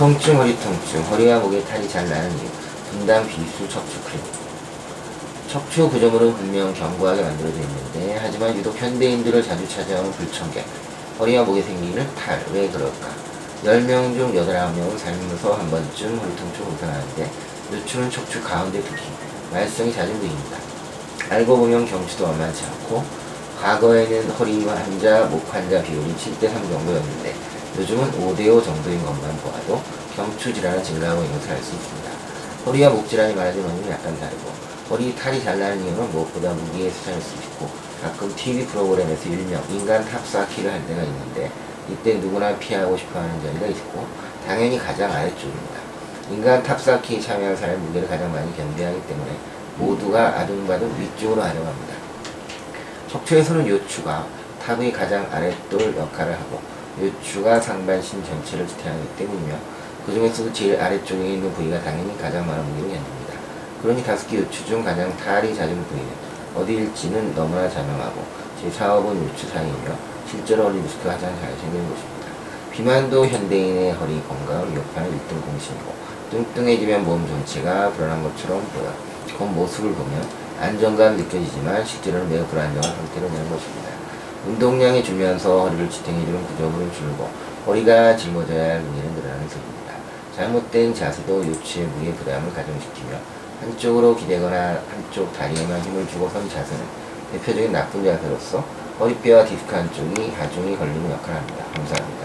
통증, 허리 통증, 허리와 목에 탈이 잘 나는 이유, 분당 비수 척추 클리닉. 척추 구조물은 분명 견고하게 만들어져 있는데 하지만 유독 현대인들을 자주 찾아오는 불청객, 허리와 목에 생기는 탈, 왜 그럴까? 10명 중 8, 9명은 살면서 한 번쯤 허리 통증을 호소하는데 요추는 척추 가운데 특히 말썽이 잦은 부위입니다. 알고 보면 경추도 만만치 않고 과거에는 허리 환자, 목 환자 비율이 7대3 정도였는데 요즘은 5대5 정도인 것만 보아도 경추 질환은 증가하고 있는 것을 알수 있습니다. 허리와 목 질환이 많아진 원인은 약간 다르고 허리 탈이 잘 나는 이유는 무엇보다 무기에서 찾을 수 있고 가끔 TV 프로그램에서 일명 인간 탑쌓기를 할 때가 있는데 이때 누구나 피하고 싶어하는 자리가 있고 당연히 가장 아래쪽입니다. 인간 탑쌓기 참여한 사람의 무게를 가장 많이 견뎌하기 때문에 모두가 아둥바둥 위쪽으로 하려합니다. 척추에서는 요추가 탑의 가장 아랫돌 역할을 하고 요추가 상반신 전체를 지탱하기 때문이며 그 중에서도 제일 아래쪽에 있는 부위가 당연히 가장 많은 무게를 견딥니다. 그러니 다섯 개 요추 중 가장 탈이 잦은 부위는 어디일지는 너무나 자명하고 제4호분 요추 사이이며 실제로 허리 디스크가 가장 잘 생긴 곳입니다. 비만도 현대인의 허리 건강을 위협하는 1등 공신이고 뚱뚱해지면 몸 전체가 불안한 것처럼 보여 겉모습을 보면 안정감 느껴지지만 실제로는 매우 불안정한 상태로 되는 것입니다. 운동량이 줄면서 허리를 지탱해주는 구조물은 줄고 허리가 짊어져야 할 무게는 늘어나는 셈입니다. 잘못된 자세도 요추의 무게 부담을 가중시키며 한쪽으로 기대거나 한쪽 다리에만 힘을 주고 선 자세는 대표적인 나쁜 자세로서 허리뼈와 디스크 한쪽이 하중이 걸리는 역할을 합니다. 감사합니다.